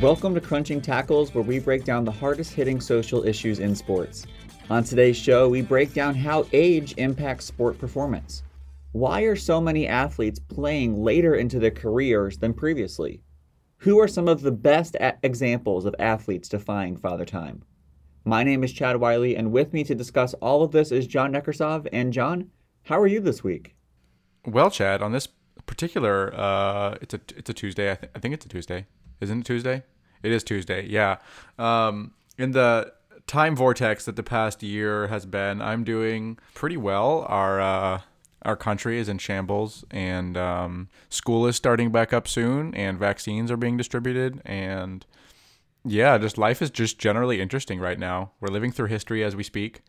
Welcome to Crunching Tackles, where we break down the hardest hitting social issues in sports. On today's show, we break down how age impacts sport performance. Why are so many athletes playing later into their careers than previously? Who are some of the best a- examples of athletes defying father time? My name is Chad Wiley, and with me to discuss all of this is John Nekrasov. And John, how are you this week? Well, Chad, on this particular, uh, it's a it's a Tuesday. I, th- I think it's a Tuesday. Isn't it Tuesday? It is Tuesday. Yeah. Um, in the time vortex that the past year has been, I'm doing pretty well. Our uh, our country is in shambles, and um, school is starting back up soon, and vaccines are being distributed, and yeah, just life is just generally interesting right now. We're living through history as we speak,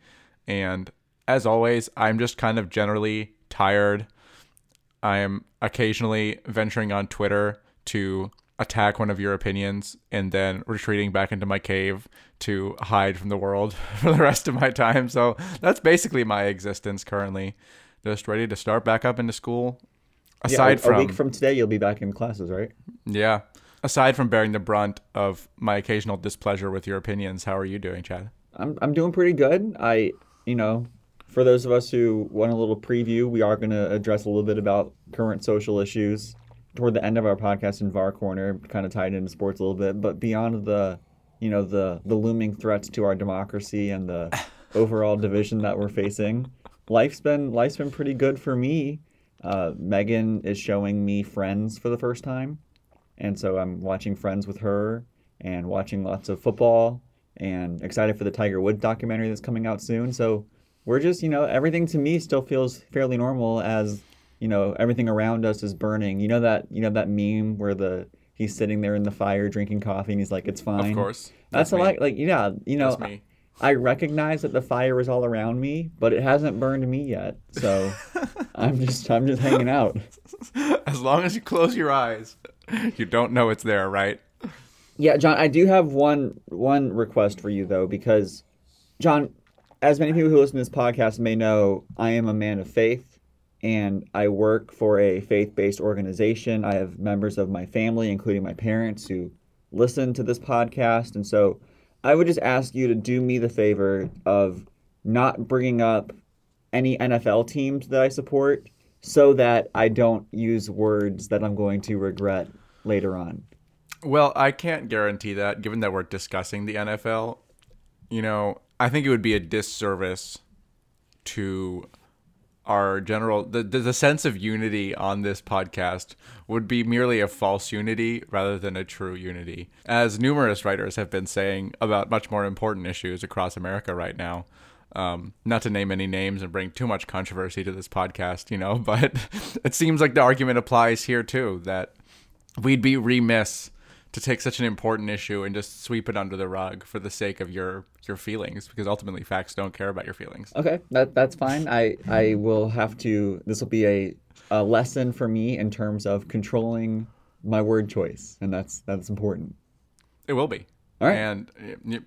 and as always, I'm just kind of generally tired. I am occasionally venturing on Twitter to attack one of your opinions and then retreating back into my cave to hide from the world for the rest of my time. So that's basically my existence currently. Just ready to start back up into school. Aside yeah, a, from a week from today, you'll be back in classes, right? Yeah. Aside from bearing the brunt of my occasional displeasure with your opinions, how are you doing, Chad? I'm I'm doing pretty good. I, you know, for those of us who want a little preview, we are going to address a little bit about current social issues toward the end of our podcast in VAR Corner, kind of tied into sports a little bit. But beyond the, you know, the the looming threats to our democracy and the overall division that we're facing, life's been life's been pretty good for me. Uh, Megan is showing me Friends for the first time, and so I'm watching Friends with her and watching lots of football and excited for the Tiger Woods documentary that's coming out soon. So we're just, you know, everything to me still feels fairly normal as, you know, everything around us is burning. You know that, you know that meme where the he's sitting there in the fire drinking coffee and he's like, it's fine. Of course. That's, That's a lot. Like, yeah, you know, I, I recognize that the fire is all around me, but it hasn't burned me yet. So I'm just, I'm just hanging out. As long as you close your eyes, you don't know it's there, right? Yeah, John, I do have one one request for you though, because John, as many people who listen to this podcast may know, I am a man of faith and I work for a faith based organization. I have members of my family, including my parents, who listen to this podcast. And so I would just ask you to do me the favor of not bringing up any NFL teams that I support so that I don't use words that I'm going to regret later on. Well, I can't guarantee that given that we're discussing the NFL. You know, I think it would be a disservice to our general the, the, the sense of unity on this podcast would be merely a false unity rather than a true unity. As numerous writers have been saying about much more important issues across america right now um, not to name any names and bring too much controversy to this podcast you know but it seems like the argument applies here too that we'd be remiss to take such an important issue and just sweep it under the rug for the sake of your your feelings because ultimately facts don't care about your feelings. Okay, that that's fine. I I will have to this will be a a lesson for me in terms of controlling my word choice and that's that's important. It will be. All right. And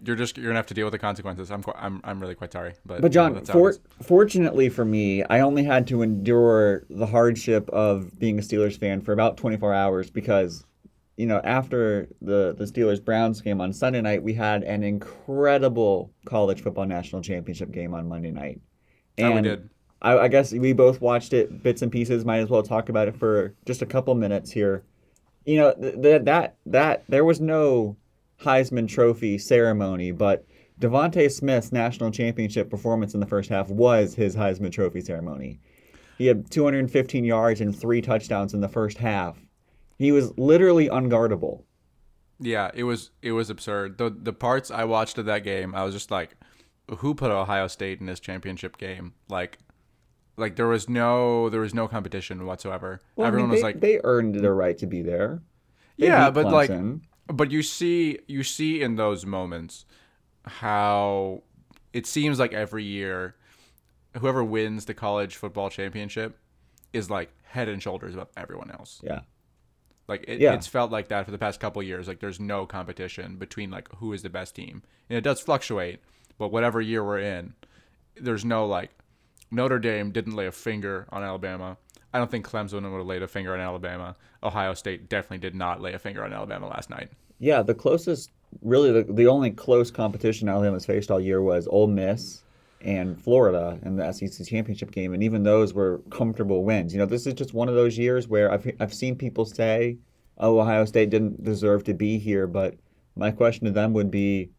you're just you're gonna have to deal with the consequences. I'm I'm I'm really quite sorry, but but John, you know, for, fortunately for me, I only had to endure the hardship of being a Steelers fan for about 24 hours because you know, after the the Steelers Browns game on Sunday night, we had an incredible college football national championship game on Monday night. And oh, we did. I, I, guess we both watched it bits and pieces. Might as well talk about it for just a couple minutes here. You know, that that that there was no Heisman Trophy ceremony, but DeVonta Smith's national championship performance in the first half was his Heisman Trophy ceremony. He had 215 yards and three touchdowns in the first half he was literally unguardable. Yeah, it was it was absurd. The the parts I watched of that game, I was just like, who put Ohio State in this championship game? Like like there was no there was no competition whatsoever. Well, Everyone I mean, they, was like they earned the right to be there. They yeah, but like but you see you see in those moments how it seems like every year whoever wins the college football championship is like head and shoulders above everyone else. Yeah. Like it, yeah. it's felt like that for the past couple years. Like there's no competition between like who is the best team, and it does fluctuate. But whatever year we're in, there's no like Notre Dame didn't lay a finger on Alabama. I don't think Clemson would have laid a finger on Alabama. Ohio State definitely did not lay a finger on Alabama last night. Yeah, the closest, really, the, the only close competition Alabama's faced all year was Ole Miss and Florida in the SEC championship game, and even those were comfortable wins. You know, this is just one of those years where I've I've seen people say, "Oh, Ohio State didn't deserve to be here," but my question to them would be,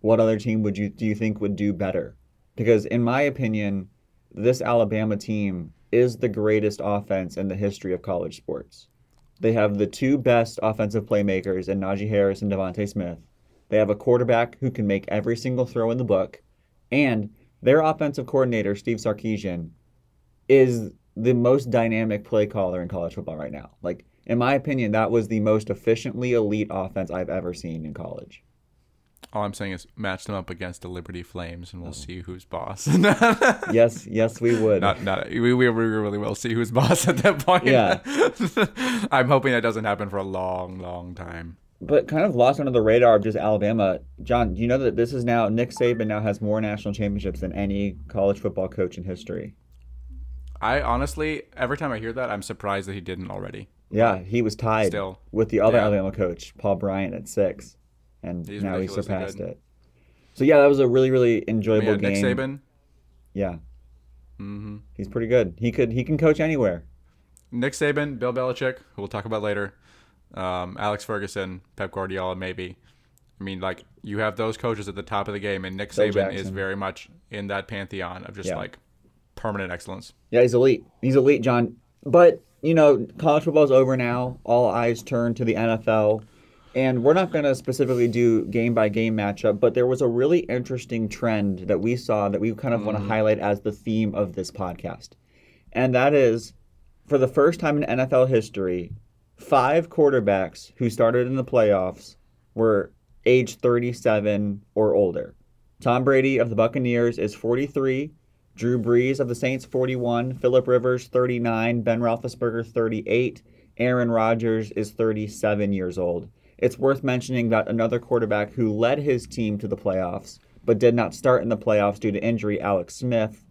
what other team would you do you think would do better? Because in my opinion, this Alabama team is the greatest offense in the history of college sports. They have the two best offensive playmakers in Najee Harris and DeVonta Smith. They have a quarterback who can make every single throw in the book, and their offensive coordinator, Steve Sarkisian, is the most dynamic play caller in college football right now. Like, in my opinion, that was the most efficiently elite offense I've ever seen in college. All I'm saying is match them up against the Liberty Flames, and we'll oh. see who's boss. yes, yes, we would. Not, not we, we, we really will see who's boss at that point. Yeah. I'm hoping that doesn't happen for a long, long time. But kind of lost under the radar of just Alabama. John, do you know that this is now Nick Saban now has more national championships than any college football coach in history? I honestly, every time I hear that, I'm surprised that he didn't already. Yeah, he was tied Still. with the other yeah. Alabama coach, Paul Bryant, at six and He's now he surpassed good. it. So yeah, that was a really really enjoyable yeah, game. Nick Saban. Yeah. Mm-hmm. He's pretty good. He could he can coach anywhere. Nick Saban, Bill Belichick, who we'll talk about later, um, Alex Ferguson, Pep Guardiola, maybe. I mean, like you have those coaches at the top of the game, and Nick Saban Jackson. is very much in that pantheon of just yeah. like permanent excellence. Yeah, he's elite. He's elite, John. But you know, college football is over now. All eyes turn to the NFL. And we're not going to specifically do game by game matchup, but there was a really interesting trend that we saw that we kind of mm. want to highlight as the theme of this podcast. And that is for the first time in NFL history, five quarterbacks who started in the playoffs were age 37 or older. Tom Brady of the Buccaneers is 43, Drew Brees of the Saints 41, Philip Rivers 39, Ben Roethlisberger 38, Aaron Rodgers is 37 years old. It's worth mentioning that another quarterback who led his team to the playoffs but did not start in the playoffs due to injury, Alex Smith,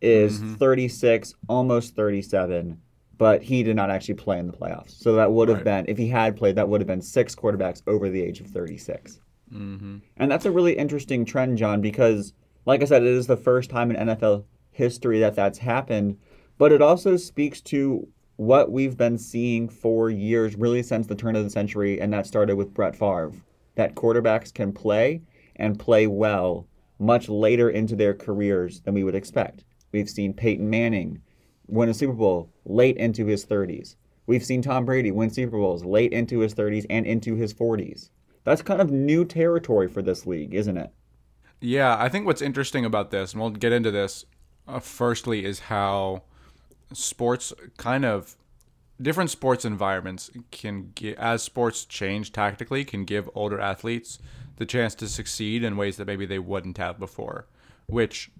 is mm-hmm. 36, almost 37, but he did not actually play in the playoffs. So that would have right. been, if he had played, that would have been six quarterbacks over the age of 36. Mm-hmm. And that's a really interesting trend, John, because, like I said, it is the first time in NFL history that that's happened, but it also speaks to what we've been seeing for years, really since the turn of the century, and that started with Brett Favre. That quarterbacks can play and play well much later into their careers than we would expect. We've seen Peyton Manning win a Super Bowl late into his 30s. We've seen Tom Brady win Super Bowls late into his 30s and into his 40s. That's kind of new territory for this league, isn't it? Yeah, I think what's interesting about this, and we'll get into this uh, firstly, is how sports kind of different sports environments can get, as sports change tactically can give older athletes the chance to succeed in ways that maybe they wouldn't have before which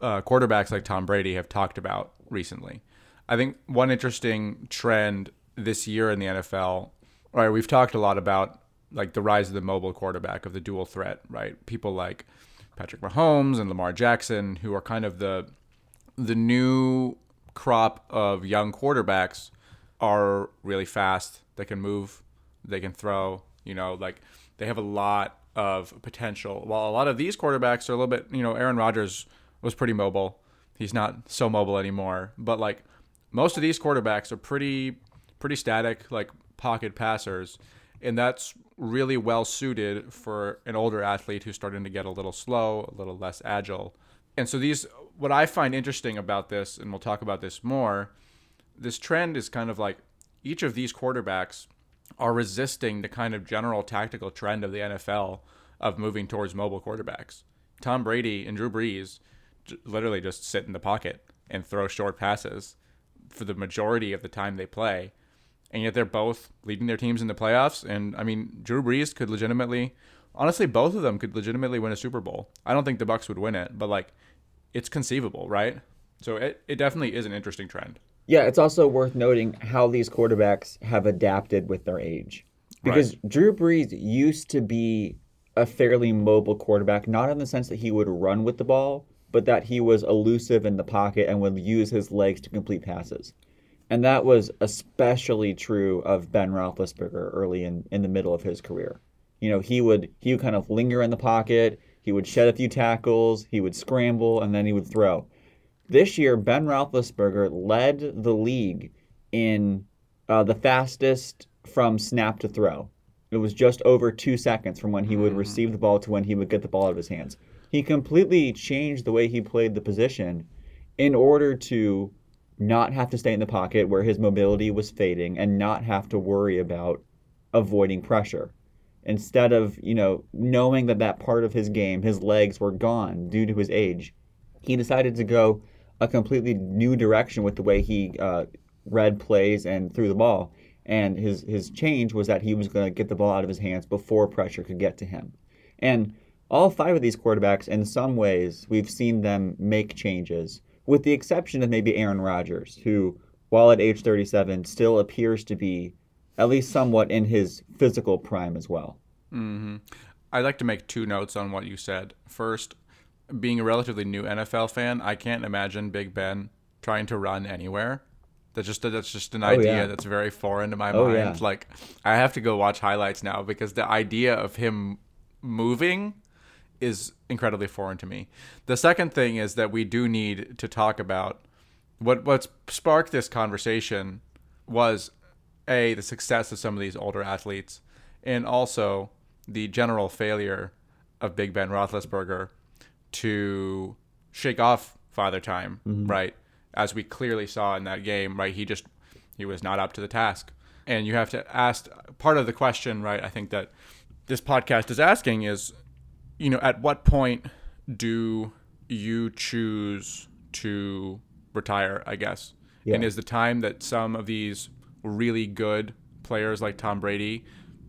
uh, quarterbacks like tom brady have talked about recently i think one interesting trend this year in the nfl right we've talked a lot about like the rise of the mobile quarterback of the dual threat right people like patrick mahomes and lamar jackson who are kind of the the new crop of young quarterbacks are really fast. They can move, they can throw, you know, like they have a lot of potential. While a lot of these quarterbacks are a little bit, you know, Aaron Rodgers was pretty mobile. He's not so mobile anymore, but like most of these quarterbacks are pretty pretty static, like pocket passers, and that's really well suited for an older athlete who's starting to get a little slow, a little less agile. And so these what I find interesting about this, and we'll talk about this more, this trend is kind of like each of these quarterbacks are resisting the kind of general tactical trend of the NFL of moving towards mobile quarterbacks. Tom Brady and Drew Brees literally just sit in the pocket and throw short passes for the majority of the time they play. And yet they're both leading their teams in the playoffs. And I mean, Drew Brees could legitimately, honestly, both of them could legitimately win a Super Bowl. I don't think the Bucs would win it, but like it's conceivable, right? So it, it definitely is an interesting trend. Yeah, it's also worth noting how these quarterbacks have adapted with their age. Because right. Drew Brees used to be a fairly mobile quarterback, not in the sense that he would run with the ball, but that he was elusive in the pocket and would use his legs to complete passes. And that was especially true of Ben Roethlisberger early in, in the middle of his career. You know, he would he would kind of linger in the pocket, he would shed a few tackles, he would scramble, and then he would throw. This year, Ben Roethlisberger led the league in uh, the fastest from snap to throw. It was just over two seconds from when he would receive the ball to when he would get the ball out of his hands. He completely changed the way he played the position in order to not have to stay in the pocket where his mobility was fading and not have to worry about avoiding pressure. Instead of, you know, knowing that that part of his game, his legs were gone due to his age, he decided to go a completely new direction with the way he uh, read plays and threw the ball. And his his change was that he was going to get the ball out of his hands before pressure could get to him. And all five of these quarterbacks, in some ways, we've seen them make changes, with the exception of maybe Aaron Rodgers, who, while at age 37, still appears to be at least somewhat in his physical prime as well. Mm-hmm. I'd like to make two notes on what you said. First, being a relatively new NFL fan, I can't imagine Big Ben trying to run anywhere. That's just that's just an idea Oh, yeah. that's very foreign to my Oh, mind. yeah. Like I have to go watch highlights now because the idea of him moving is incredibly foreign to me. The second thing is that we do need to talk about what what sparked this conversation was a the success of some of these older athletes and also the general failure of Big Ben Roethlisberger to shake off father time, mm-hmm. right? As we clearly saw in that game, right? He just he was not up to the task. And you have to ask part of the question, right? I think that this podcast is asking is, you know, at what point do you choose to retire, I guess? Yeah. And is the time that some of these really good players like Tom Brady,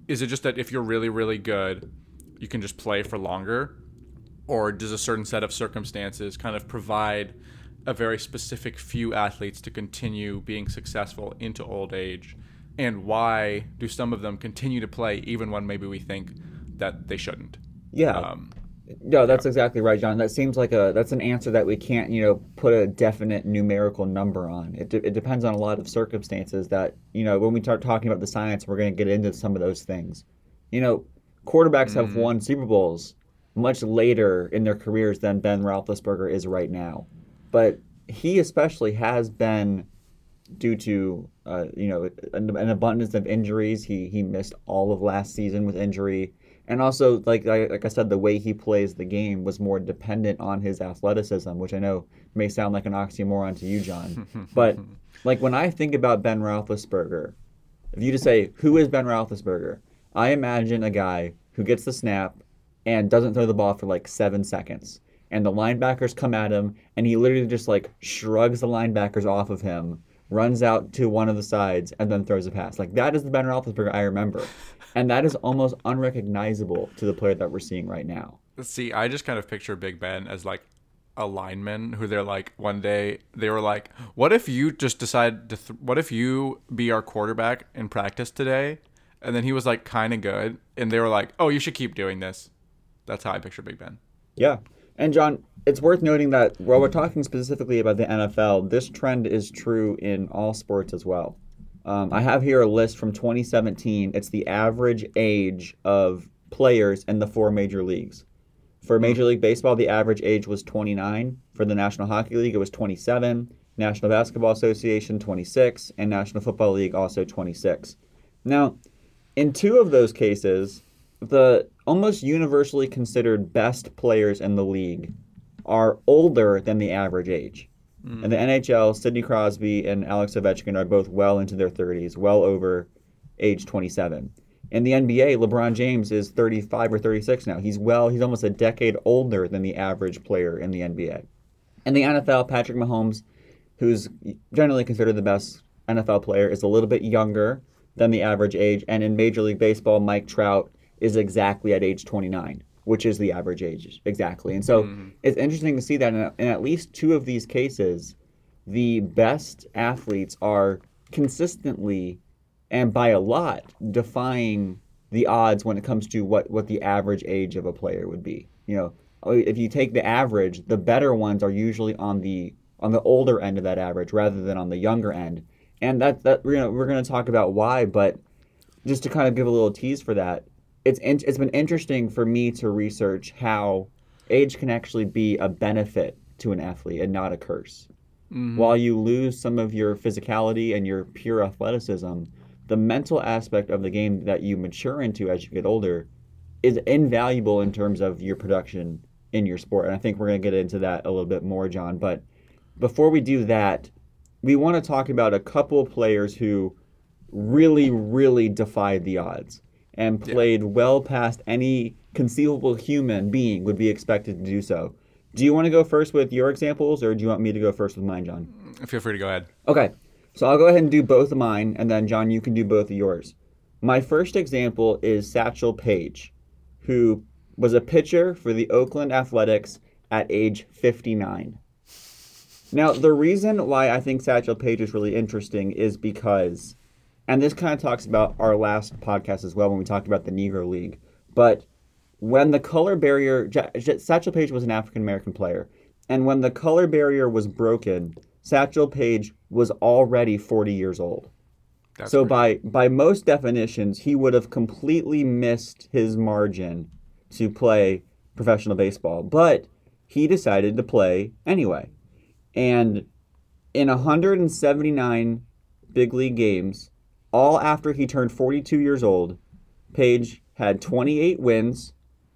is it just that if you're really, really good, you can just play for longer? Or does a certain set of circumstances kind of provide a very specific few athletes to continue being successful into old age? And why do some of them continue to play even when maybe we think that they shouldn't? Yeah. Um, No, that's exactly right, John. That seems like a that's an answer that we can't, you know, put a definite numerical number on. It, de- it depends on a lot of circumstances that, you know, when we start talking about the science, we're going to get into some of those things. You know, quarterbacks have won Super Bowls much later in their careers than Ben Roethlisberger is right now, but he especially has been due to uh, you know an, an abundance of injuries. He he missed all of last season with injury, and also like I, like I said, the way he plays the game was more dependent on his athleticism, which I know may sound like an oxymoron to you, John. but like when I think about Ben Roethlisberger, if you just say who is Ben Roethlisberger, I imagine a guy who gets the snap and doesn't throw the ball for like seven seconds. And the linebackers come at him, and he literally just like shrugs the linebackers off of him, runs out to one of the sides, and then throws a pass. Like that is the Ben Roethlisberger I remember, and that is almost unrecognizable to the player that we're seeing right now. See, I just kind of picture Big Ben as like a lineman who they're like one day they were like, "What if you just decide to? Th- what if you be our quarterback in practice today?" And then he was like kind of good, and they were like, "Oh, you should keep doing this." That's how I picture Big Ben. Yeah. And John, it's worth noting that while we're talking specifically about the NFL, this trend is true in all sports as well. Um, I have here a list from 2017. It's the average age of players in the four major leagues. For Major League Baseball, the average age was 29. For the National Hockey League, it was 27. National Basketball Association, 26. And National Football League, also 26. Now, in two of those cases, the almost universally considered best players in the league are older than the average age. Hmm. In the NHL, Sidney Crosby and Alex Ovechkin are both well into their 30s, well over age 27. In the NBA, LeBron James is 35 or 36 now. He's well, he's almost a decade older than the average player in the NBA. In the NFL, Patrick Mahomes, who's generally considered the best NFL player, is a little bit younger than the average age. And in Major League Baseball, Mike Trout is exactly at age 29, which is the average age exactly. And so mm-hmm. it's interesting to see that in, in at least two of these cases, the best athletes are consistently and by a lot defying the odds when it comes to what, what the average age of a player would be. You know, if you take the average, the better ones are usually on the on the older end of that average rather than on the younger end. and that that we're gonna we're gonna talk about why, but just to kind of give a little tease for that, it's in, it's been interesting for me to research how age can actually be a benefit to an athlete and not a curse. Mm-hmm. While you lose some of your physicality and your pure athleticism, the mental aspect of the game that you mature into as you get older is invaluable in terms of your production in your sport. And I think we're going to get into that a little bit more, John. But before we do that, we want to talk about a couple players who really, really defied the odds and played well past any conceivable human being would be expected to do so. Do you want to go first with your examples, or do you want me to go first with mine, John? Mm, feel free to go ahead. Okay, so I'll go ahead and do both of mine, and then John, you can do both of yours. My first example is Satchel Paige, who was a pitcher for the Oakland Athletics at age 59. Now, the reason why I think Satchel Paige is really interesting is because, and this kind of talks about our last podcast as well when we talked about the Negro League, but when the color barrier, Ja- Ja- Satchel Paige was an African American player, and when the color barrier was broken, Satchel Paige was already 40 years old. That's so by by most definitions, he would have completely missed his margin to play professional baseball, but he decided to play anyway. And in 179 big league games, all after he turned 42 years old, Paige had 28 wins,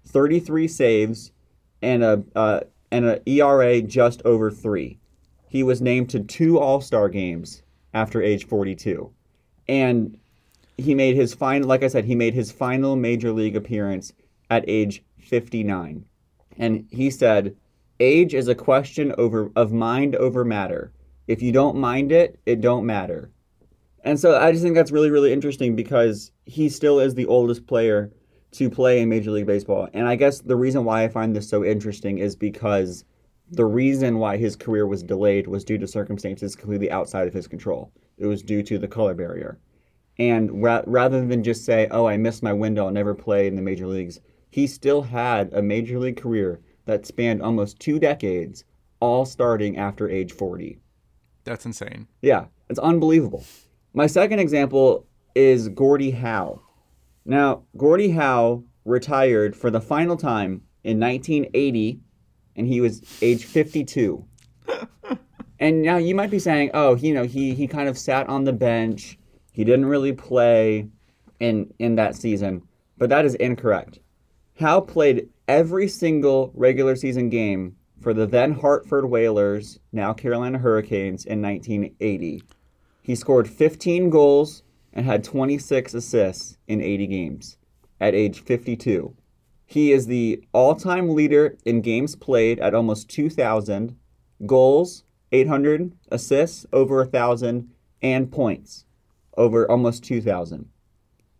33 saves, and a uh, and an ERA just over three. He was named to two All Star games after age 42, and he made his final. Like I said, he made his final major league appearance at age 59, and he said, "Age is a question over of mind over matter. If you don't mind it, it don't matter." And so I just think that's really, really interesting because he still is the oldest player to play in Major League Baseball. And I guess the reason why I find this so interesting is because the reason why his career was delayed was due to circumstances completely outside of his control. It was due to the color barrier. And ra- rather than just say, oh, I missed my window, I'll never play in the major leagues, he still had a major league career that spanned almost two decades, all starting after age 40. That's insane. Yeah, it's unbelievable. My second example is Gordie Howe. Now, Gordie Howe retired for the final time in 1980, and he was age 52. and now you might be saying, "Oh, you know, he he kind of sat on the bench. He didn't really play in in that season." But that is incorrect. Howe played every single regular season game for the then Hartford Whalers, now Carolina Hurricanes, in 1980. He scored 15 goals and had 26 assists in 80 games at age 52. He is the all time leader in games played at almost 2,000, goals, 800, assists, over 1,000, and points, over almost 2,000.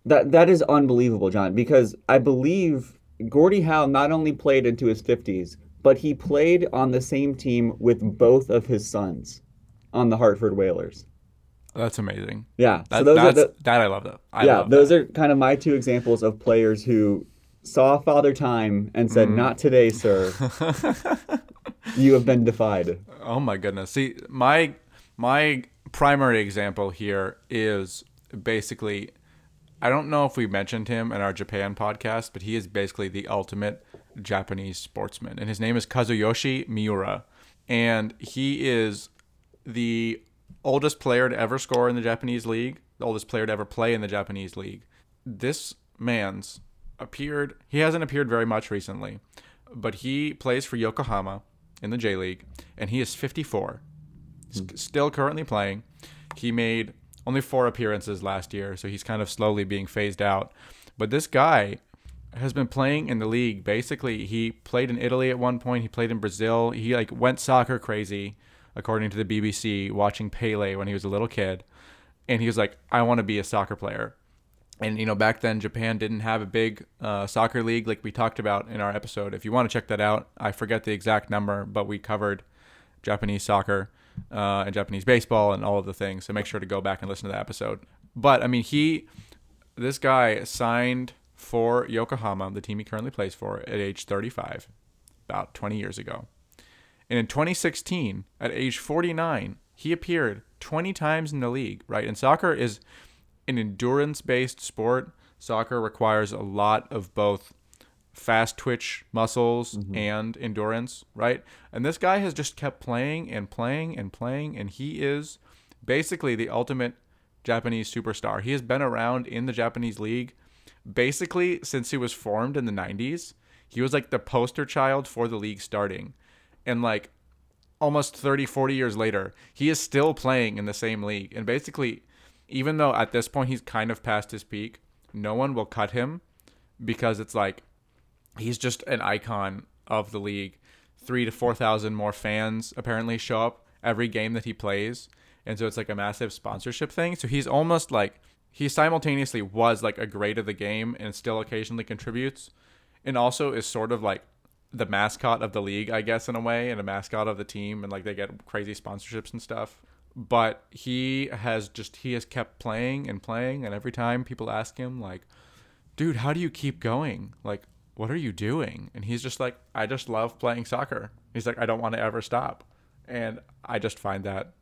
That, that is unbelievable, John, because I believe Gordie Howe not only played into his 50s, but he played on the same team with both of his sons on the Hartford Whalers. That's amazing. Yeah. That, so those are the, that I love that. I yeah, love those that. are kind of my two examples of players who saw Father Time and said, mm. "Not today, sir. you have been defied." Oh my goodness. See, my my primary example here is basically I don't know if we mentioned him in our Japan podcast, but he is basically the ultimate Japanese sportsman. And his name is Kazuyoshi Miura. And he is the oldest player to ever score in the Japanese league, the oldest player to ever play in the Japanese league. This man's appeared, he hasn't appeared very much recently, but he plays for Yokohama in the J League, and he is 54. S- hmm. Still currently playing. He made only four appearances last year, so he's kind of slowly being phased out. But this guy has been playing in the league. Basically, he played in Italy at one point. He played in Brazil. He like went soccer crazy, according to the BBC, watching Pele when he was a little kid. And he was like, "I want to be a soccer player." And you know, back then Japan didn't have a big uh, soccer league like we talked about in our episode. If you want to check that out, I forget the exact number, but we covered Japanese soccer uh, and Japanese baseball and all of the things. So make sure to go back and listen to that episode. But I mean, he, this guy signed for Yokohama, the team he currently plays for, at age 35, about 20 years ago. And in 2016, at age 49, he appeared 20 times in the league, right? And soccer is an endurance based sport. Soccer requires a lot of both fast twitch muscles Mm-hmm. and endurance, right? And this guy has just kept playing and playing and playing, and he is basically the ultimate Japanese superstar. He has been around in the Japanese league basically since he was formed in the 90s. He was like the poster child for the league starting. And like almost 30, 40 years later, he is still playing in the same league. And basically, even though at this point he's kind of past his peak, no one will cut him because it's like he's just an icon of the league. Three to 4,000 more fans apparently show up every game that he plays. And so it's like a massive sponsorship thing. So he's almost like he simultaneously was like a great of the game and still occasionally contributes and also is sort of like the mascot of the league, I guess, in a way, and a mascot of the team, and like they get crazy sponsorships and stuff. But he has just he has kept playing and playing, and every time people ask him, like, dude, how do you keep going? Like, what are you doing? And he's just like, I just love playing soccer. He's like, I don't want to ever stop. And I just find that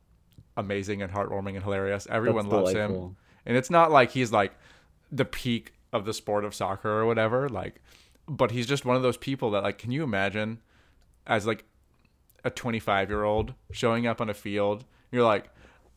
amazing and heartwarming and hilarious. Everyone That's loves him. And it's not like he's like the peak of the sport of soccer or whatever. Like, but he's just one of those people that like, can you imagine as like a 25 year old showing up on a field? You're like,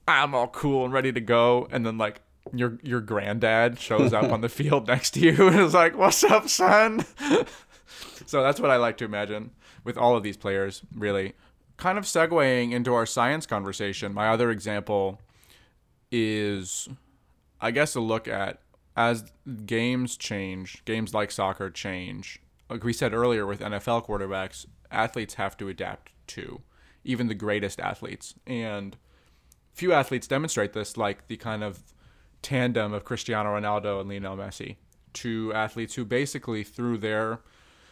I'm all cool and ready to go, and then like your your granddad shows up on the field next to you and is like, "What's up, son?" so that's what I like to imagine with all of these players. Really, kind of segueing into our science conversation. My other example is, I guess, a look at as games change, games like soccer change. Like we said earlier with NFL quarterbacks, athletes have to adapt to, even the greatest athletes. And few athletes demonstrate this, like the kind of tandem of Cristiano Ronaldo and Lionel Messi, two athletes who basically, through their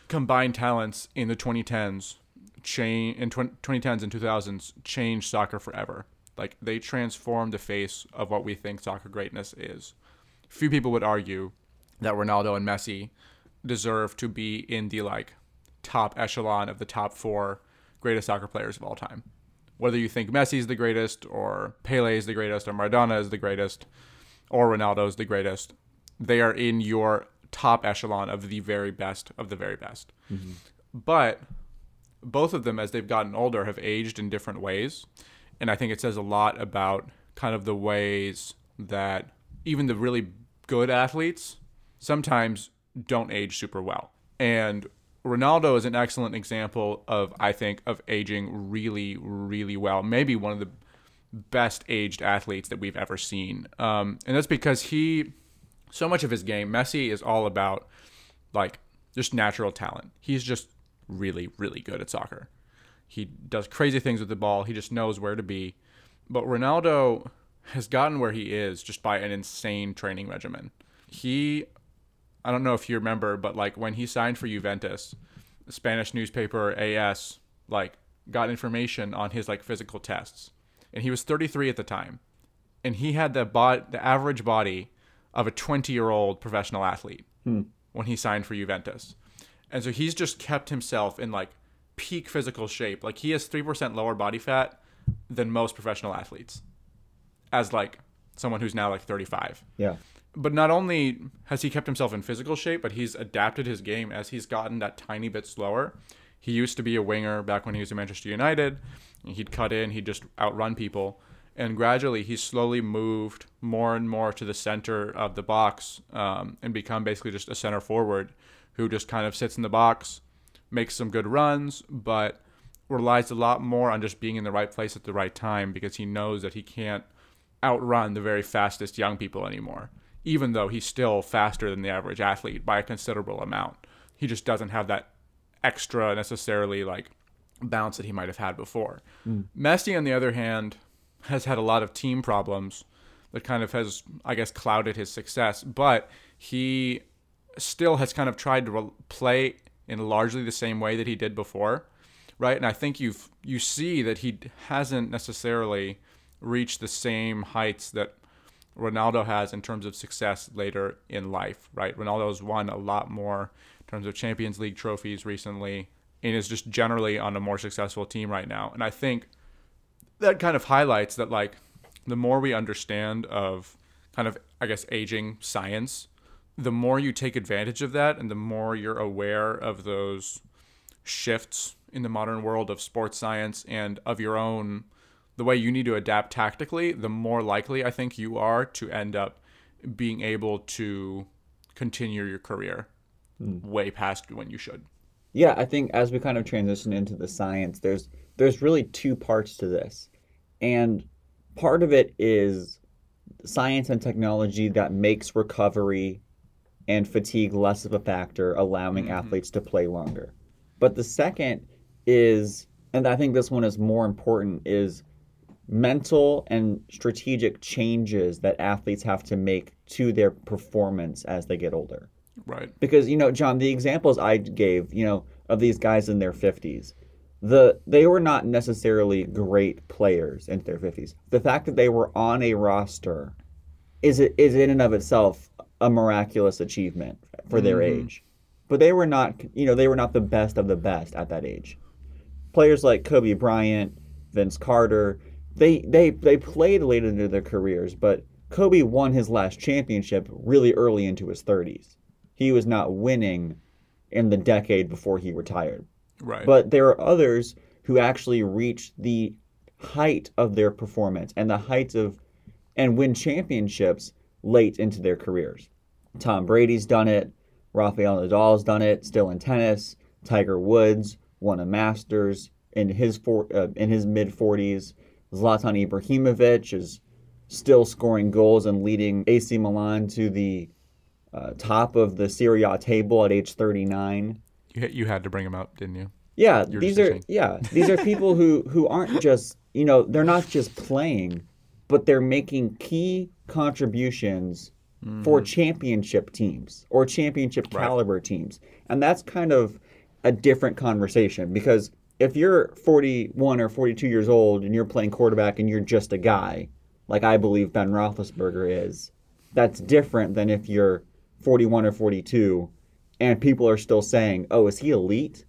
combined talents in the 2010s, chain in 20, 2010s and 2000s, changed soccer forever. Like they transformed the face of what we think soccer greatness is. Few people would argue that Ronaldo and Messi deserve to be in the like top echelon of the top four greatest soccer players of all time. Whether you think Messi is the greatest, or Pele is the greatest, or Maradona is the greatest, or Ronaldo is the greatest, they are in your top echelon of the very best of the very best. Mm-hmm. But both of them, as they've gotten older, have aged in different ways. And I think it says a lot about kind of the ways that even the really good athletes sometimes don't age super well. And Ronaldo is an excellent example of, I think, of aging really, really well. Maybe one of the best aged athletes that we've ever seen. Um, and that's because he, so much of his game, Messi is all about like just natural talent. He's just really, really good at soccer. He does crazy things with the ball. He just knows where to be. But Ronaldo has gotten where he is just by an insane training regimen. He, I don't know if you remember, but like when he signed for Juventus, the Spanish newspaper AS like got information on his like physical tests, and he was 33 at the time, and he had the bod the average body of a 20 year old professional athlete hmm. when he signed for Juventus, and so he's just kept himself in like peak physical shape. Like he has three percent lower body fat than most professional athletes, as like someone who's now like 35 Yeah. but not only has he kept himself in physical shape, but he's adapted his game as he's gotten that tiny bit slower. He used to be a winger back when he was at Manchester United. He'd cut in, he'd just outrun people. And gradually, he's slowly moved more and more to the center of the box um, and become basically just a center forward who just kind of sits in the box, makes some good runs, but relies a lot more on just being in the right place at the right time because he knows that he can't outrun the very fastest young people anymore, even though he's still faster than the average athlete by a considerable amount. He just doesn't have that extra necessarily like bounce that he might have had before. Hmm. Messi, on the other hand, has had a lot of team problems that kind of has, I guess, clouded his success, but he still has kind of tried to re- play in largely the same way that he did before, right? And I think you've you see that he hasn't necessarily reached the same heights that Ronaldo has in terms of success later in life, right? Ronaldo's won a lot more in terms of Champions League trophies recently and is just generally on a more successful team right now. And I think that kind of highlights that like the more we understand of kind of, I guess, aging science, the more you take advantage of that and the more you're aware of those shifts in the modern world of sports science and of your own the way you need to adapt tactically, the more likely I think you are to end up being able to continue your career mm. way past when you should. Yeah, I think as we kind of transition into the science, there's there's really two parts to this. And part of it is science and technology that makes recovery and fatigue less of a factor, allowing mm-hmm. athletes to play longer. But the second is, and I think this one is more important, is mental and strategic changes that athletes have to make to their performance as they get older. Right. Because, you know, John, the examples I gave, you know, of these guys in their 50s, the they were not necessarily great players in their 50s. The fact that they were on a roster is is in and of itself a miraculous achievement for mm-hmm. their age. But they were not, you know, they were not the best of the best at that age. Players like Kobe Bryant, Vince Carter, they they they played late into their careers, but Kobe won his last championship really early into his 30s. He was not winning in the decade before he retired. Right. But there are others who actually reach the height of their performance and the heights of and win championships late into their careers. Tom Brady's done it. Rafael Nadal's done it. Still in tennis. Tiger Woods won a Masters in his four, uh, in his mid 40s. Zlatan Ibrahimovic is still scoring goals and leading AC Milan to the uh, top of the Serie A table at age 39. You you had to bring him up, didn't you? Yeah, you these are yeah these are people who who aren't just you know they're not just playing, but they're making key contributions mm-hmm. for championship teams or championship caliber teams, and that's kind of a different conversation because if you're 41 or 42 years old and you're playing quarterback and you're just a guy, like I believe Ben Roethlisberger is, that's different than if you're 41 or 42 and people are still saying, "Oh, is he elite?"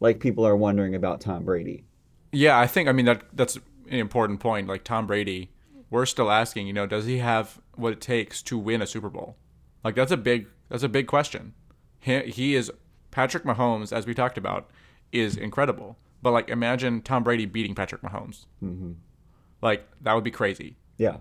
Like people are wondering about Tom Brady. Yeah, I think I mean that that's an important point. Like Tom Brady, we're still asking, you know, does he have what it takes to win a Super Bowl? Like that's a big that's a big question. He, he is Patrick Mahomes, as we talked about, is incredible. But like, imagine Tom Brady beating Patrick Mahomes. Mm-hmm. Like that would be crazy. Yeah,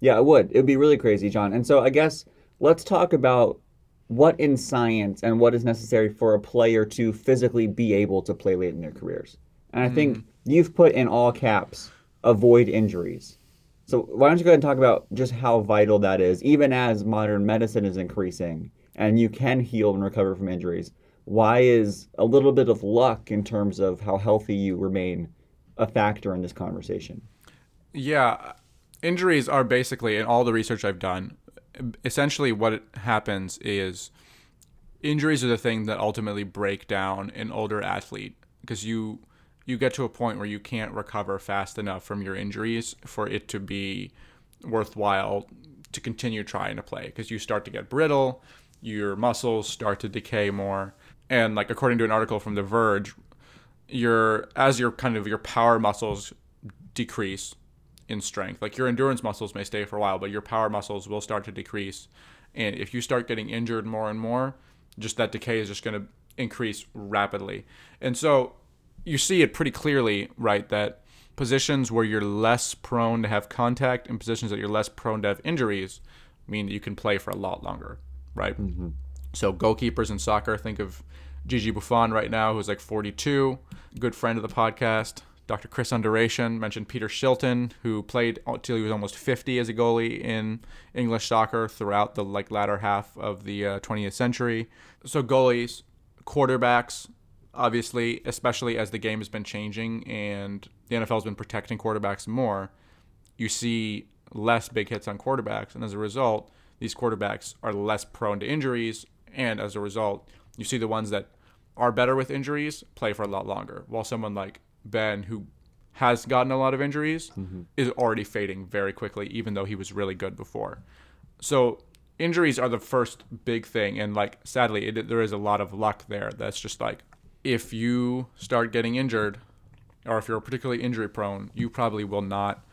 yeah, it would. It would be really crazy, John. And so I guess let's talk about what in science and what is necessary for a player to physically be able to play late in their careers. And I mm. think you've put in all caps avoid injuries. So why don't you go ahead and talk about just how vital that is, even as modern medicine is increasing and you can heal and recover from injuries why is a little bit of luck in terms of how healthy you remain a factor in this conversation? Yeah, injuries are basically, in all the research I've done, essentially what happens is injuries are the thing that ultimately break down an older athlete because you you get to a point where you can't recover fast enough from your injuries for it to be worthwhile to continue trying to play because you start to get brittle your muscles start to decay more and like according to an article from The Verge, your as your kind of your power muscles decrease in strength, like your endurance muscles may stay for a while, but your power muscles will start to decrease. And if you start getting injured more and more, just that decay is just going to increase rapidly. And so you see it pretty clearly, right? That positions where you're less prone to have contact and positions that you're less prone to have injuries mean that you can play for a lot longer, right? Mm-hmm. So goalkeepers in soccer, think of Gigi Buffon right now, who's like 42, good friend of the podcast. Dr. Chris Underation mentioned Peter Shilton, who played until he was almost 50 as a goalie in English soccer throughout the like latter half of the uh, 20th century. So goalies, quarterbacks, obviously, especially as the game has been changing and the NFL has been protecting quarterbacks more, you see less big hits on quarterbacks, and as a result, these quarterbacks are less prone to injuries, and as a result, you see the ones that are better with injuries play for a lot longer, while someone like Ben, who has gotten a lot of injuries, mm-hmm. is already fading very quickly, even though he was really good before. So injuries are the first big thing, and like sadly, it, there is a lot of luck there. That's just like if you start getting injured, or if you're particularly injury prone, you probably will not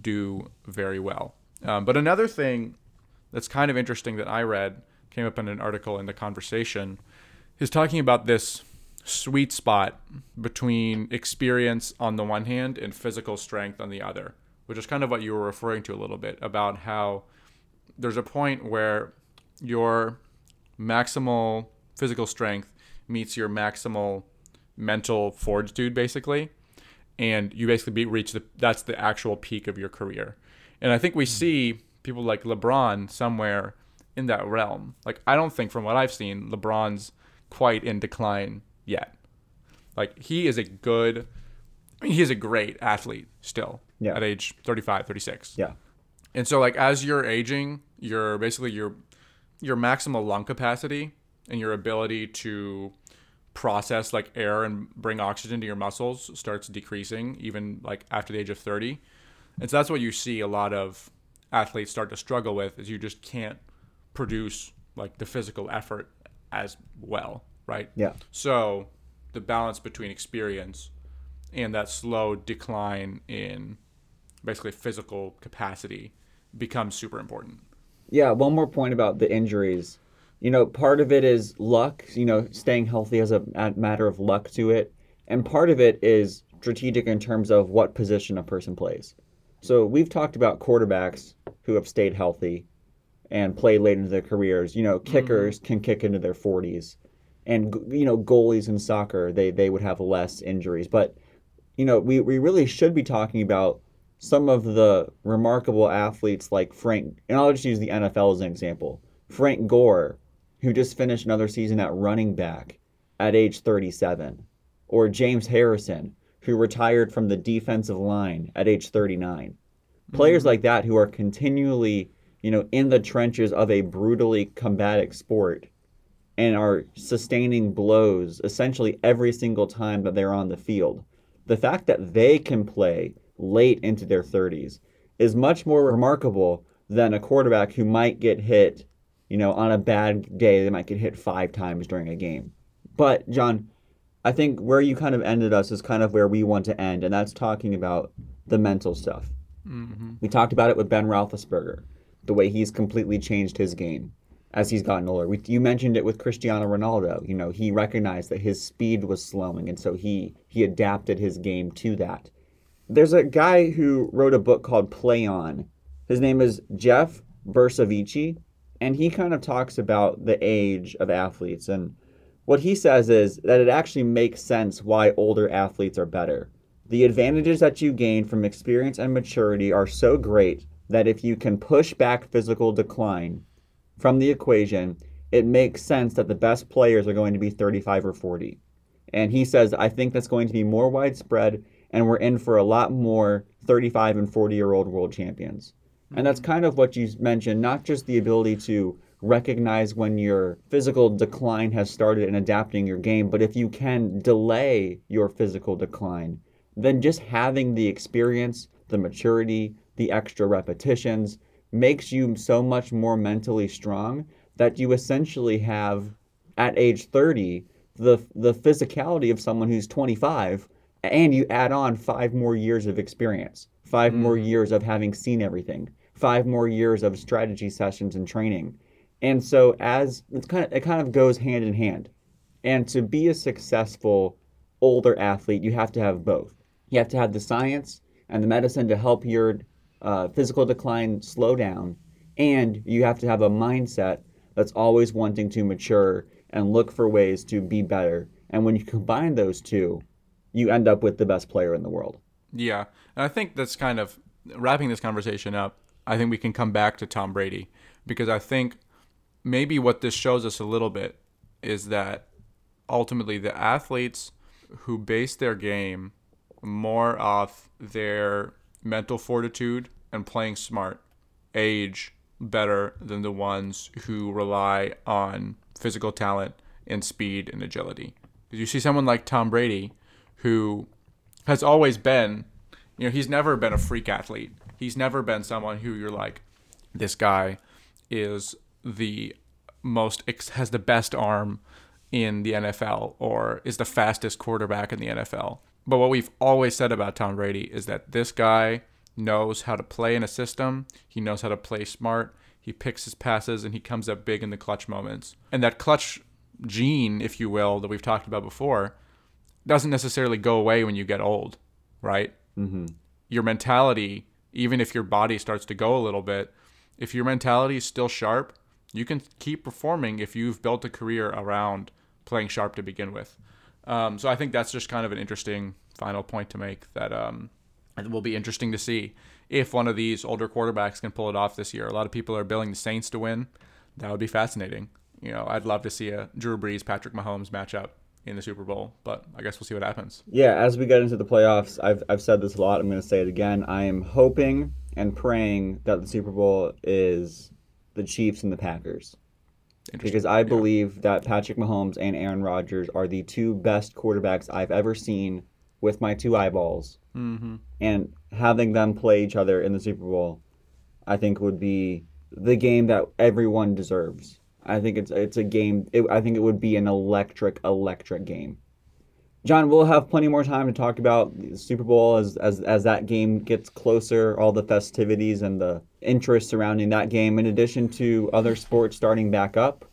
do very well. Um, but another thing that's kind of interesting that I read came up in an article in the conversation is talking about this sweet spot between experience on the one hand and physical strength on the other, which is kind of what you were referring to a little bit about how there's a point where your maximal physical strength meets your maximal mental fortitude basically and you basically be, reach the that's the actual peak of your career. And i think we see people like lebron somewhere in that realm like i don't think from what i've seen lebron's quite in decline yet like he is a good I mean, he is a great athlete still Yeah. at age 35 36 Yeah. and so like as you're aging, your basically your your maximal lung capacity and your ability to process like air and bring oxygen to your muscles starts decreasing even like after the age of 30. And so that's what you see a lot of athletes start to struggle with is you just can't produce like the physical effort as well, right? Yeah. So the balance between experience and that slow decline in basically physical capacity becomes super important. Yeah, one more point about the injuries. You know, part of it is luck, you know, staying healthy has a, a matter of luck to it. And part of it is strategic in terms of what position a person plays. So we've talked about quarterbacks who have stayed healthy and play late into their careers. You know, mm-hmm. kickers can kick into their 40s. And, you know, goalies in soccer, they, they would have less injuries. But, you know, we, we really should be talking about some of the remarkable athletes like Frank, and I'll just use the NFL as an example. Frank Gore, who just finished another season at running back at age 37, or James Harrison, who retired from the defensive line at age 39. Players mm-hmm. like that who are continually, you know, in the trenches of a brutally combative sport and are sustaining blows essentially every single time that they're on the field. The fact that they can play late into their 30s is much more remarkable than a quarterback who might get hit, you know, on a bad day, they might get hit five times during a game. But, John, I think where you kind of ended us is kind of where we want to end, and that's talking about the mental stuff. Mm-hmm. We talked about it with Ben Roethlisberger, the way he's completely changed his game as he's gotten older. We, you mentioned it with Cristiano Ronaldo. You know, he recognized that his speed was slowing, and so he he adapted his game to that. There's a guy who wrote a book called Play On. His name is Jeff Bercovici, and he kind of talks about the age of athletes. And what he says is that it actually makes sense why older athletes are better. The advantages that you gain from experience and maturity are so great that if you can push back physical decline from the equation, it makes sense that the best players are going to be 35 or 40. And he says, I think that's going to be more widespread, and we're in for a lot more 35 and 40 year old world champions. And that's mm-hmm. kind of what you mentioned, not just the ability to recognize when your physical decline has started and adapting your game, but if you can delay your physical decline, then just having the experience, the maturity, the extra repetitions makes you so much more mentally strong that you essentially have at age 30 the the physicality of someone who's 25 and you add on 5 more years of experience, 5 more mm. years of having seen everything, 5 more years of strategy sessions and training. And so as it's kind of it kind of goes hand in hand. And to be a successful older athlete, you have to have both. You have to have the science and the medicine to help your uh, physical decline slow down, and you have to have a mindset that's always wanting to mature and look for ways to be better. And when you combine those two, you end up with the best player in the world. Yeah. And I think that's kind of wrapping this conversation up. I think we can come back to Tom Brady because I think maybe what this shows us a little bit is that ultimately the athletes who base their game more off their mental fortitude and playing smart age better than the ones who rely on physical talent and speed and agility. You see someone like Tom Brady who has always been, you know, he's never been a freak athlete. He's never been someone who you're like, this guy is the most, has the best arm in the NFL or is the fastest quarterback in the NFL. But what we've always said about Tom Brady is that this guy knows how to play in a system. He knows how to play smart. He picks his passes and he comes up big in the clutch moments. And that clutch gene, if you will, that we've talked about before, doesn't necessarily go away when you get old, right? Mm-hmm. Your mentality, even if your body starts to go a little bit, if your mentality is still sharp, you can keep performing if you've built a career around playing sharp to begin with. Um, so I think that's just kind of an interesting final point to make that um, it will be interesting to see if one of these older quarterbacks can pull it off this year. A lot of people are billing the Saints to win. That would be fascinating. You know, I'd love to see a Drew Brees, Patrick Mahomes matchup in the Super Bowl, but I guess we'll see what happens. Yeah, as we get into the playoffs, I've, I've said this a lot. I'm going to say it again. I am hoping and praying that the Super Bowl is the Chiefs and the Packers. Because I believe yeah. that Patrick Mahomes and Aaron Rodgers are the two best quarterbacks I've ever seen with my two eyeballs. Mm-hmm. And having them play each other in the Super Bowl, I think would be the game that everyone deserves. I think it's it's a game. It, I think it would be an electric, electric game. John, we'll have plenty more time to talk about the Super Bowl as, as as that game gets closer, all the festivities and the interest surrounding that game. In addition to other sports starting back up,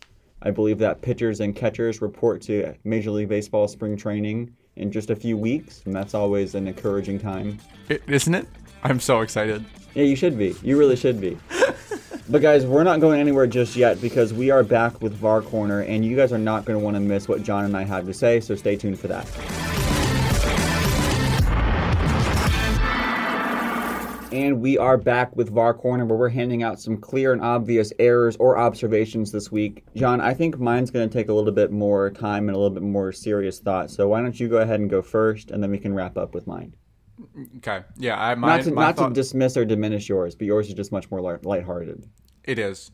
I believe that pitchers and catchers report to Major League Baseball spring training in just a few weeks, and that's always an encouraging time. Isn't it? I'm so excited. Yeah, you should be. You really should be. But guys, we're not going anywhere just yet because we are back with VAR Corner, and you guys are not going to want to miss what John and I have to say. So stay tuned for that. And we are back with VAR Corner, where we're handing out some clear and obvious errors or observations this week. John, I think mine's going to take a little bit more time and a little bit more serious thought. So why don't you go ahead and go first, and then we can wrap up with mine. Okay. Yeah. I my, not to, not thought, to dismiss or diminish yours, but yours is just much more light, lighthearted. It is.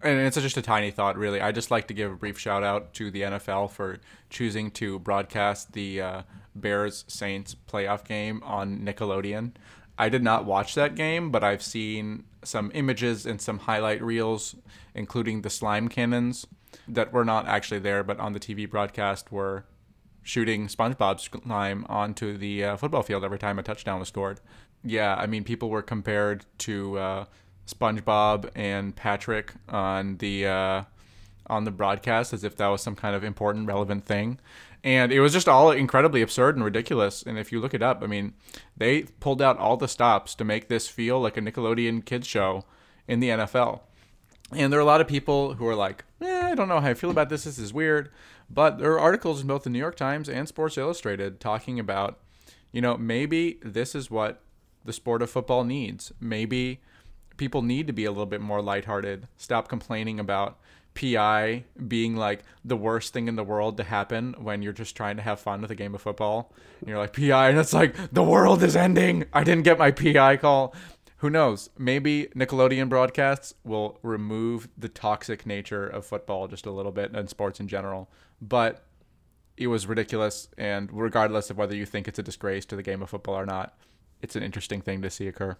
And it's just a tiny thought, really. I just like to give a brief shout out to the NFL for choosing to broadcast the uh, Bears Saints playoff game on Nickelodeon. I did not watch that game, but I've seen some images and some highlight reels, including the slime cannons that were not actually there, but on the TV broadcast were shooting SpongeBob slime onto the uh, football field every time a touchdown was scored. Yeah, I mean, people were compared to uh, SpongeBob and Patrick on the uh, on the broadcast as if that was some kind of important, relevant thing. And it was just all incredibly absurd and ridiculous. And if you look it up, I mean, they pulled out all the stops to make this feel like a Nickelodeon kids show in the NFL. And there are a lot of people who are like, eh, I don't know how I feel about this. This is weird. But there are articles in both the New York Times and Sports Illustrated talking about, you know, maybe this is what the sport of football needs. Maybe people need to be a little bit more lighthearted. Stop complaining about PI being like the worst thing in the world to happen when you're just trying to have fun with a game of football. And you're like PI, and it's like the world is ending. I didn't get my PI call. Who knows? Maybe Nickelodeon broadcasts will remove the toxic nature of football just a little bit and sports in general. But it was ridiculous, and regardless of whether you think it's a disgrace to the game of football or not, it's an interesting thing to see occur.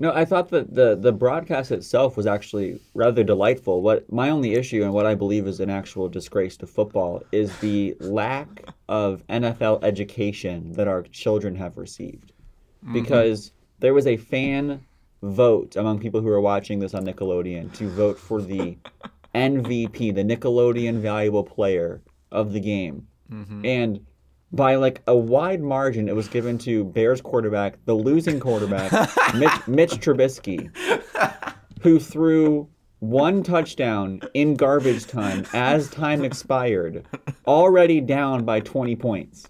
No, I thought that the the broadcast itself was actually rather delightful. What my only issue and what I believe is an actual disgrace to football is the lack of NFL education that our children have received. Mm-hmm. Because there was a fan vote among people who are watching this on Nickelodeon to vote for the MVP, the Nickelodeon valuable player of the game. Mm-hmm. And by like a wide margin, it was given to Bears quarterback, the losing quarterback, Mitch, Mitch Trubisky, who threw one touchdown in garbage time as time expired, already down by 20 points.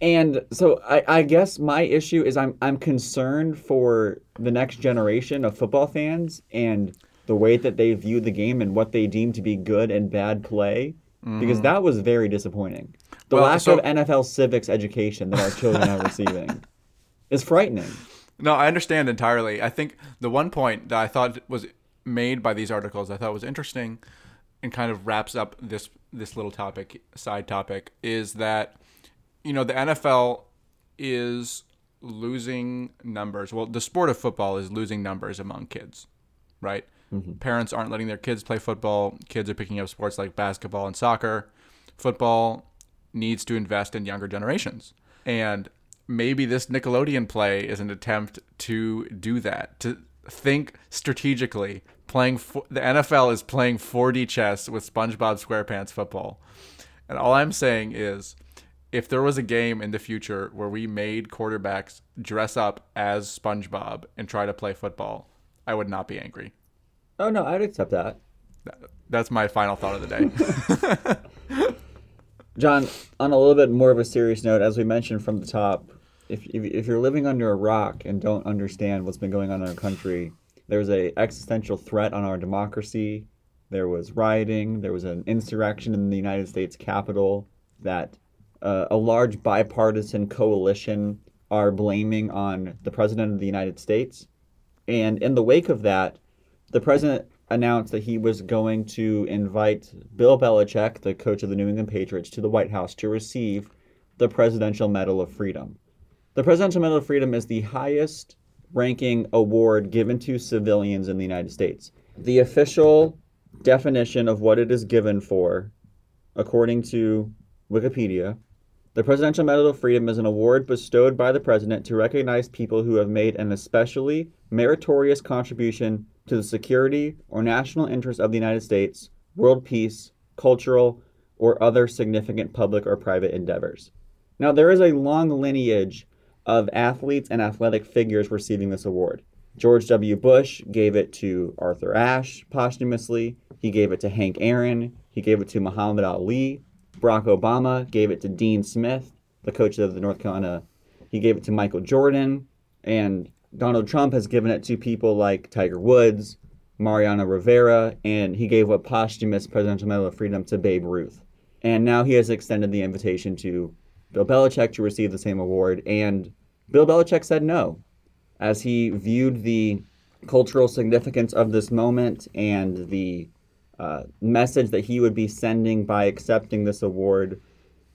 And so I, I guess my issue is I'm I'm concerned for the next generation of football fans and the way that they view the game and what they deem to be good and bad play mm-hmm. because that was very disappointing. The well, lack so, of NFL civics education that our children are receiving is frightening. No, I understand entirely. I think the one point that I thought was made by these articles I thought was interesting and kind of wraps up this this little topic side topic is that you know the NFL is losing numbers. Well, the sport of football is losing numbers among kids, right? Mm-hmm. Parents aren't letting their kids play football. Kids are picking up sports like basketball and soccer. Football needs to invest in younger generations. And maybe this Nickelodeon play is an attempt to do that, to think strategically. Playing the NFL is playing 4D chess with SpongeBob SquarePants football. And all I'm saying is if there was a game in the future where we made quarterbacks dress up as SpongeBob and try to play football, I would not be angry. Oh no, I'd accept that. That's my final thought of the day. John, on a little bit more of a serious note, as we mentioned from the top, if, if, if you're living under a rock and don't understand what's been going on in our country, there's a existential threat on our democracy. There was rioting. There was an insurrection in the United States Capitol that uh, a large bipartisan coalition are blaming on the president of the United States. And in the wake of that, the president announced that he was going to invite Bill Belichick, the coach of the New England Patriots, to the White House to receive the Presidential Medal of Freedom. The Presidential Medal of Freedom is the highest ranking award given to civilians in the United States. The official definition of what it is given for, according to Wikipedia, the Presidential Medal of Freedom is an award bestowed by the President to recognize people who have made an especially meritorious contribution to the security or national interest of the United States, world peace, cultural, or other significant public or private endeavors. Now, there is a long lineage of athletes and athletic figures receiving this award. George W. Bush gave it to Arthur Ashe posthumously. He gave it to Hank Aaron. He gave it to Muhammad Ali. Barack Obama gave it to Dean Smith, the coach of the North Carolina. He gave it to Michael Jordan. And Donald Trump has given it to people like Tiger Woods, Mariano Rivera, and he gave a posthumous Presidential Medal of Freedom to Babe Ruth. And now he has extended the invitation to Bill Belichick to receive the same award. And Bill Belichick said no, as he viewed the cultural significance of this moment and the uh, message that he would be sending by accepting this award.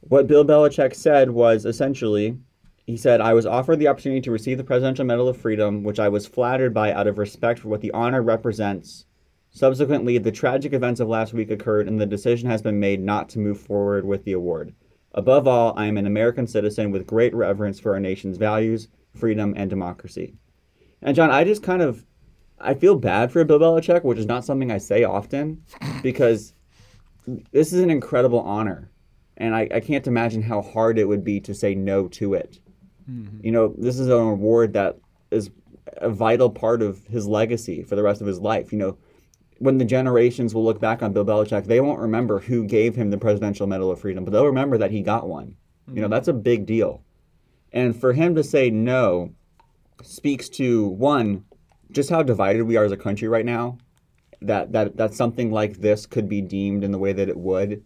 What Bill Belichick said was essentially, he said, I was offered the opportunity to receive the Presidential Medal of Freedom, which I was flattered by out of respect for what the honor represents. Subsequently, the tragic events of last week occurred, and the decision has been made not to move forward with the award. Above all, I am an American citizen with great reverence for our nation's values, freedom, and democracy. And John, I just kind of I feel bad for Bill Belichick, which is not something I say often, because this is an incredible honor, and I, I can't imagine how hard it would be to say no to it. Mm-hmm. You know, this is an award that is a vital part of his legacy for the rest of his life. You know, when the generations will look back on Bill Belichick, they won't remember who gave him the Presidential Medal of Freedom, but they'll remember that he got one. Mm-hmm. You know, mm-hmm. that's a big deal. And for him to say no speaks to one, just how divided we are as a country right now that that that something like this could be deemed in the way that it would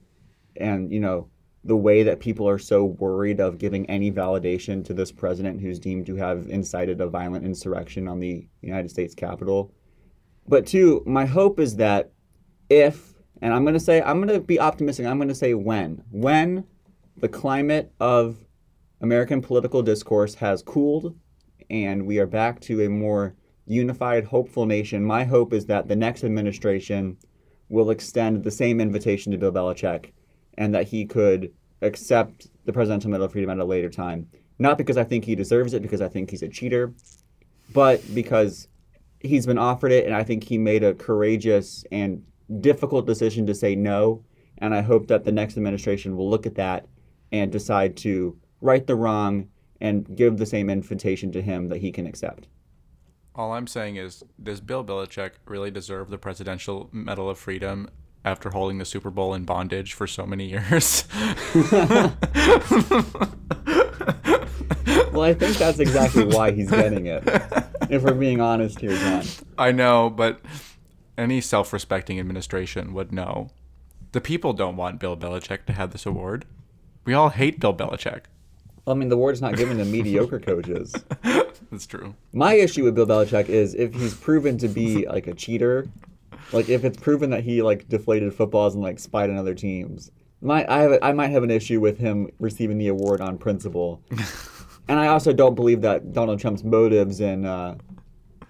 and you know the way that people are so worried of giving any validation to this president who's deemed to have incited a violent insurrection on the United States Capitol. But two, my hope is that if, and I'm going to say, I'm going to be optimistic, I'm going to say when, when the climate of American political discourse has cooled and we are back to a more unified, hopeful nation. My hope is that the next administration will extend the same invitation to Bill Belichick and that he could accept the Presidential Medal of Freedom at a later time. Not because I think he deserves it, because I think he's a cheater, but because he's been offered it and I think he made a courageous and difficult decision to say no. And I hope that the next administration will look at that and decide to right the wrong and give the same invitation to him that he can accept. All I'm saying is, does Bill Belichick really deserve the Presidential Medal of Freedom after holding the Super Bowl in bondage for so many years? well, I think that's exactly why he's getting it. If we're being honest here, John. I know, but any self respecting administration would know. The people don't want Bill Belichick to have this award. We all hate Bill Belichick. Well, I mean, the award's not given to mediocre coaches. That's true. My issue with Bill Belichick is if he's proven to be like a cheater, like if it's proven that he like deflated footballs and like spied on other teams. My, I have a, I might have an issue with him receiving the award on principle. and I also don't believe that Donald Trump's motives in uh,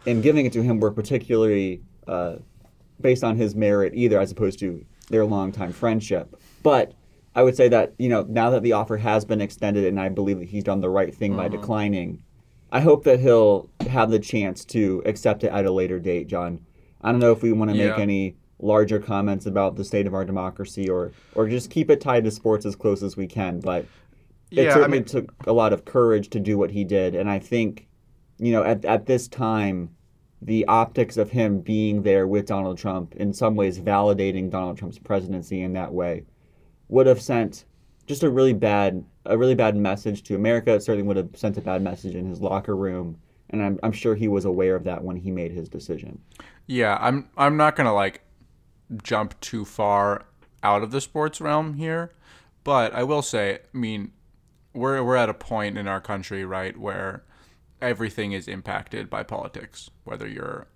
in giving it to him were particularly uh, based on his merit either, as opposed to their longtime friendship. But I would say that you know now that the offer has been extended, and I believe that he's done the right thing by Mm-hmm. declining. I hope that he'll have the chance to accept it at a later date, John. I don't know if we want to make Yeah. any larger comments about the state of our democracy or or just keep it tied to sports as close as we can, but it Yeah, I mean- took a lot of courage to do what he did, and I think, you know, at at this time, the optics of him being there with Donald Trump, in some ways validating Donald Trump's presidency in that way, would have sent just a really bad a really bad message to America. It certainly would have sent a bad message in his locker room, and I'm I'm sure he was aware of that when he made his decision. Yeah, I'm I'm not gonna like jump too far out of the sports realm here, but I will say, I mean, we're we're at a point in our country, right, where everything is impacted by politics, whether you're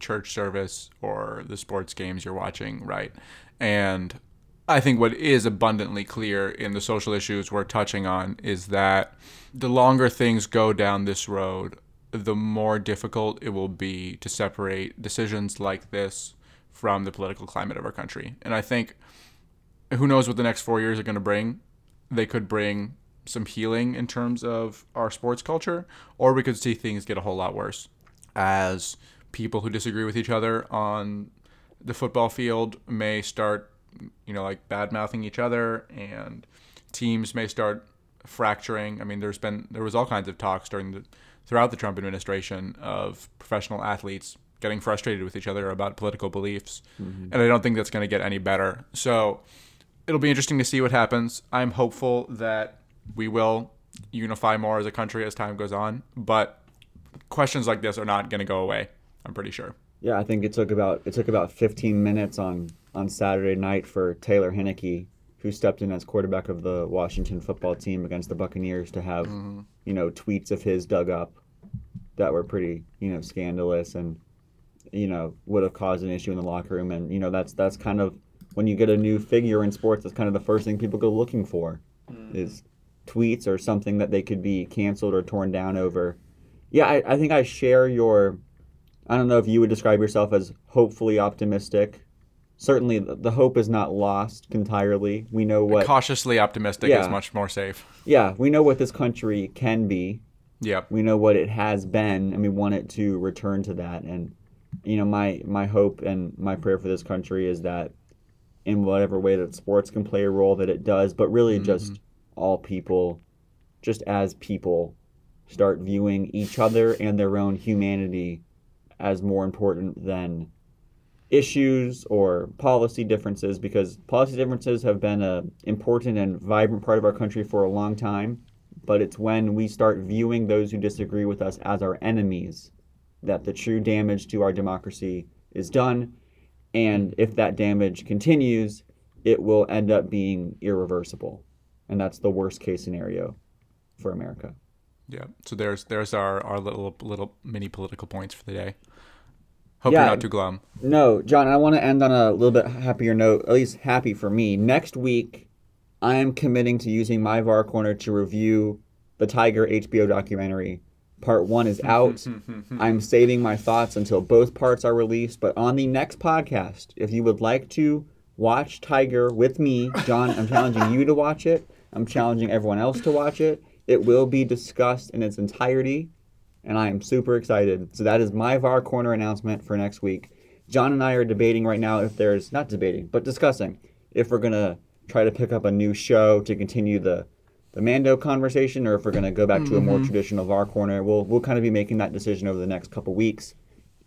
church service or the sports games you're watching, right? And I think what is abundantly clear in the social issues we're touching on is that the longer things go down this road, the more difficult it will be to separate decisions like this from the political climate of our country. And I think who knows what the next four years are going to bring? They could bring some healing in terms of our sports culture, or we could see things get a whole lot worse as people who disagree with each other on the football field may start, you know, like bad mouthing each other, and teams may start fracturing. I mean, there's been there was all kinds of talks during the throughout the Trump administration of professional athletes getting frustrated with each other about political beliefs, mm-hmm. and I don't think that's going to get any better. So it'll be interesting to see what happens. I'm hopeful that we will unify more as a country as time goes on, but questions like this are not going to go away. I'm pretty sure. Yeah, I think it took about it took about 15 minutes on on Saturday night for Taylor Heinicke, who stepped in as quarterback of the Washington football team against the Buccaneers, to have mm-hmm. You know tweets of his dug up that were pretty you know scandalous and you know would have caused an issue in the locker room. And you know that's that's kind of when you get a new figure in sports, that's kind of the first thing people go looking for mm-hmm. is tweets or something that they could be canceled or torn down over. Yeah, I, I think I share your. I don't know if you would describe yourself as hopefully optimistic. Certainly, the hope is not lost entirely. We know what. Cautiously optimistic Yeah. is much more safe. Yeah, we know what this country can be. Yep. We know what it has been, and we want it to return to that. And you know, my my hope and my prayer for this country is that, in whatever way that sports can play a role, that it does. But really, mm-hmm. just all people, just as people, start viewing each other and their own humanity as more important than issues or policy differences because policy differences have been a important and vibrant part of our country for a long time but it's when we start viewing those who disagree with us as our enemies that the true damage to our democracy is done and if that damage continues it will end up being irreversible and that's the worst case scenario for america Yeah. So there's there's our, our little little mini political points for the day. Hope Yeah. you're not too glum. No, John, I want to end on a little bit happier note, at least happy for me. Next week, I am committing to using my VAR Corner to review the Tiger HBO documentary. Part one is out. I'm saving my thoughts until both parts are released. But on the next podcast, if you would like to watch Tiger with me, John, I'm challenging you to watch it. I'm challenging everyone else to watch it. It will be discussed in its entirety and I am super excited. So that is my VAR Corner announcement for next week. John and I are debating right now if there's not debating, but discussing if we're gonna try to pick up a new show to continue the the Mando conversation, or if we're gonna go back to a more mm-hmm. traditional VAR Corner. We'll we'll kind of be making that decision over the next couple weeks.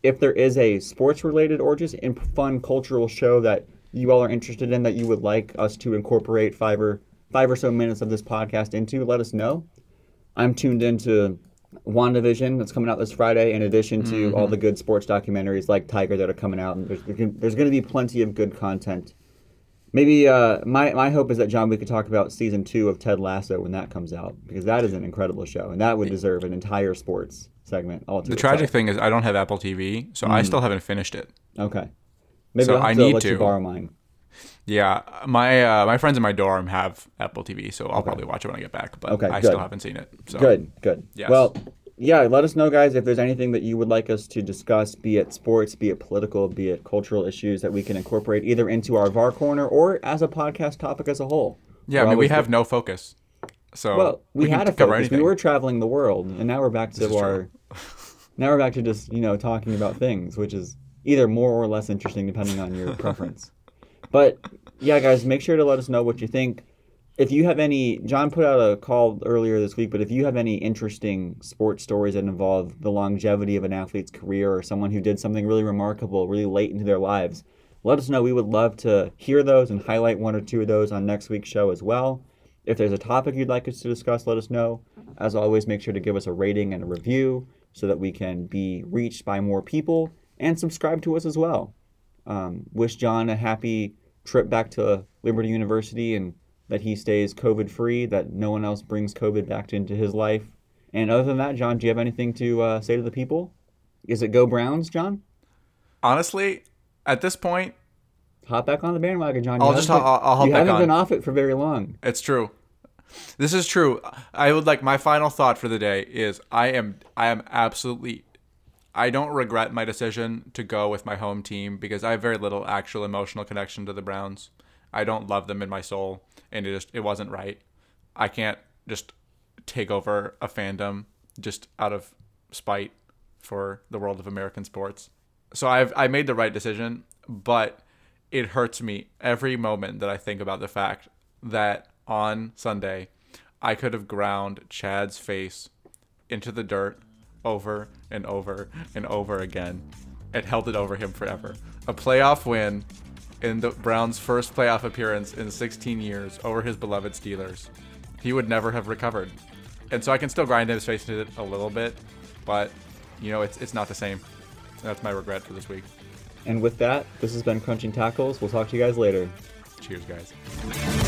If there is a sports related or just in fun cultural show that you all are interested in that you would like us to incorporate five or five or so minutes of this podcast into, let us know. I'm tuned into WandaVision that's coming out this Friday, in addition to all the good sports documentaries like Tiger that are coming out. And there's there's going to be plenty of good content. Maybe uh, my my hope is that John, we could talk about season two of Ted Lasso when that comes out because that is an incredible show and that would deserve an entire sports segment. All to The tragic itself. thing is I don't have Apple TV, so I still haven't finished it. Okay. Maybe So I'll have I to need let you to. borrow mine. Yeah, my uh, my friends in my dorm have Apple TV, so I'll probably watch it when I get back. But Okay, I good. still haven't seen it. So. Good, good. Yes. Well, yeah, let us know, guys, if there's anything that you would like us to discuss, be it sports, be it political, be it cultural issues that we can incorporate either into our VAR corner or as a podcast topic as a whole. Yeah, I We're mean, we have no focus. So Well, we, can had a focus. anything. We were traveling the world, and now we're back to our. now we're back to just you know talking about things, which is either more or less interesting depending on your preference. But yeah, guys, make sure to let us know what you think. If you have any, John put out a call earlier this week, but if you have any interesting sports stories that involve the longevity of an athlete's career or someone who did something really remarkable really late into their lives, let us know. We would love to hear those and highlight one or two of those on next week's show as well. If there's a topic you'd like us to discuss, let us know. As always, make sure to give us a rating and a review so that we can be reached by more people and subscribe to us as well. Um, wish John a happy trip back to Liberty University and that he stays COVID free, that no one else brings COVID back into his life. And other than that, John, do you have anything to uh, say to the people? Is it go Browns, John? Honestly, at this point, Hop back on the bandwagon, John. You I'll just haven't I'll, I'll hop you back haven't been off it for very long. It's true. This is true. I would like my final thought for the day is I am I am absolutely I don't regret my decision to go with my home team because I have very little actual emotional connection to the Browns. I don't love them in my soul and it just it wasn't right. I can't just take over a fandom just out of spite for the world of American sports. So I've I made the right decision, but it hurts me every moment that I think about the fact that on Sunday I could have ground Chad's face into the dirt over and over and over again and held it over him forever. A playoff win in the Browns' first playoff appearance in 16 years over his beloved Steelers. He would never have recovered. And so I can still grind his face into it a little bit, but you know, it's it's not the same. That's my regret for this week. And with that, this has been Crunching Tackles. We'll talk to you guys later. Cheers, guys.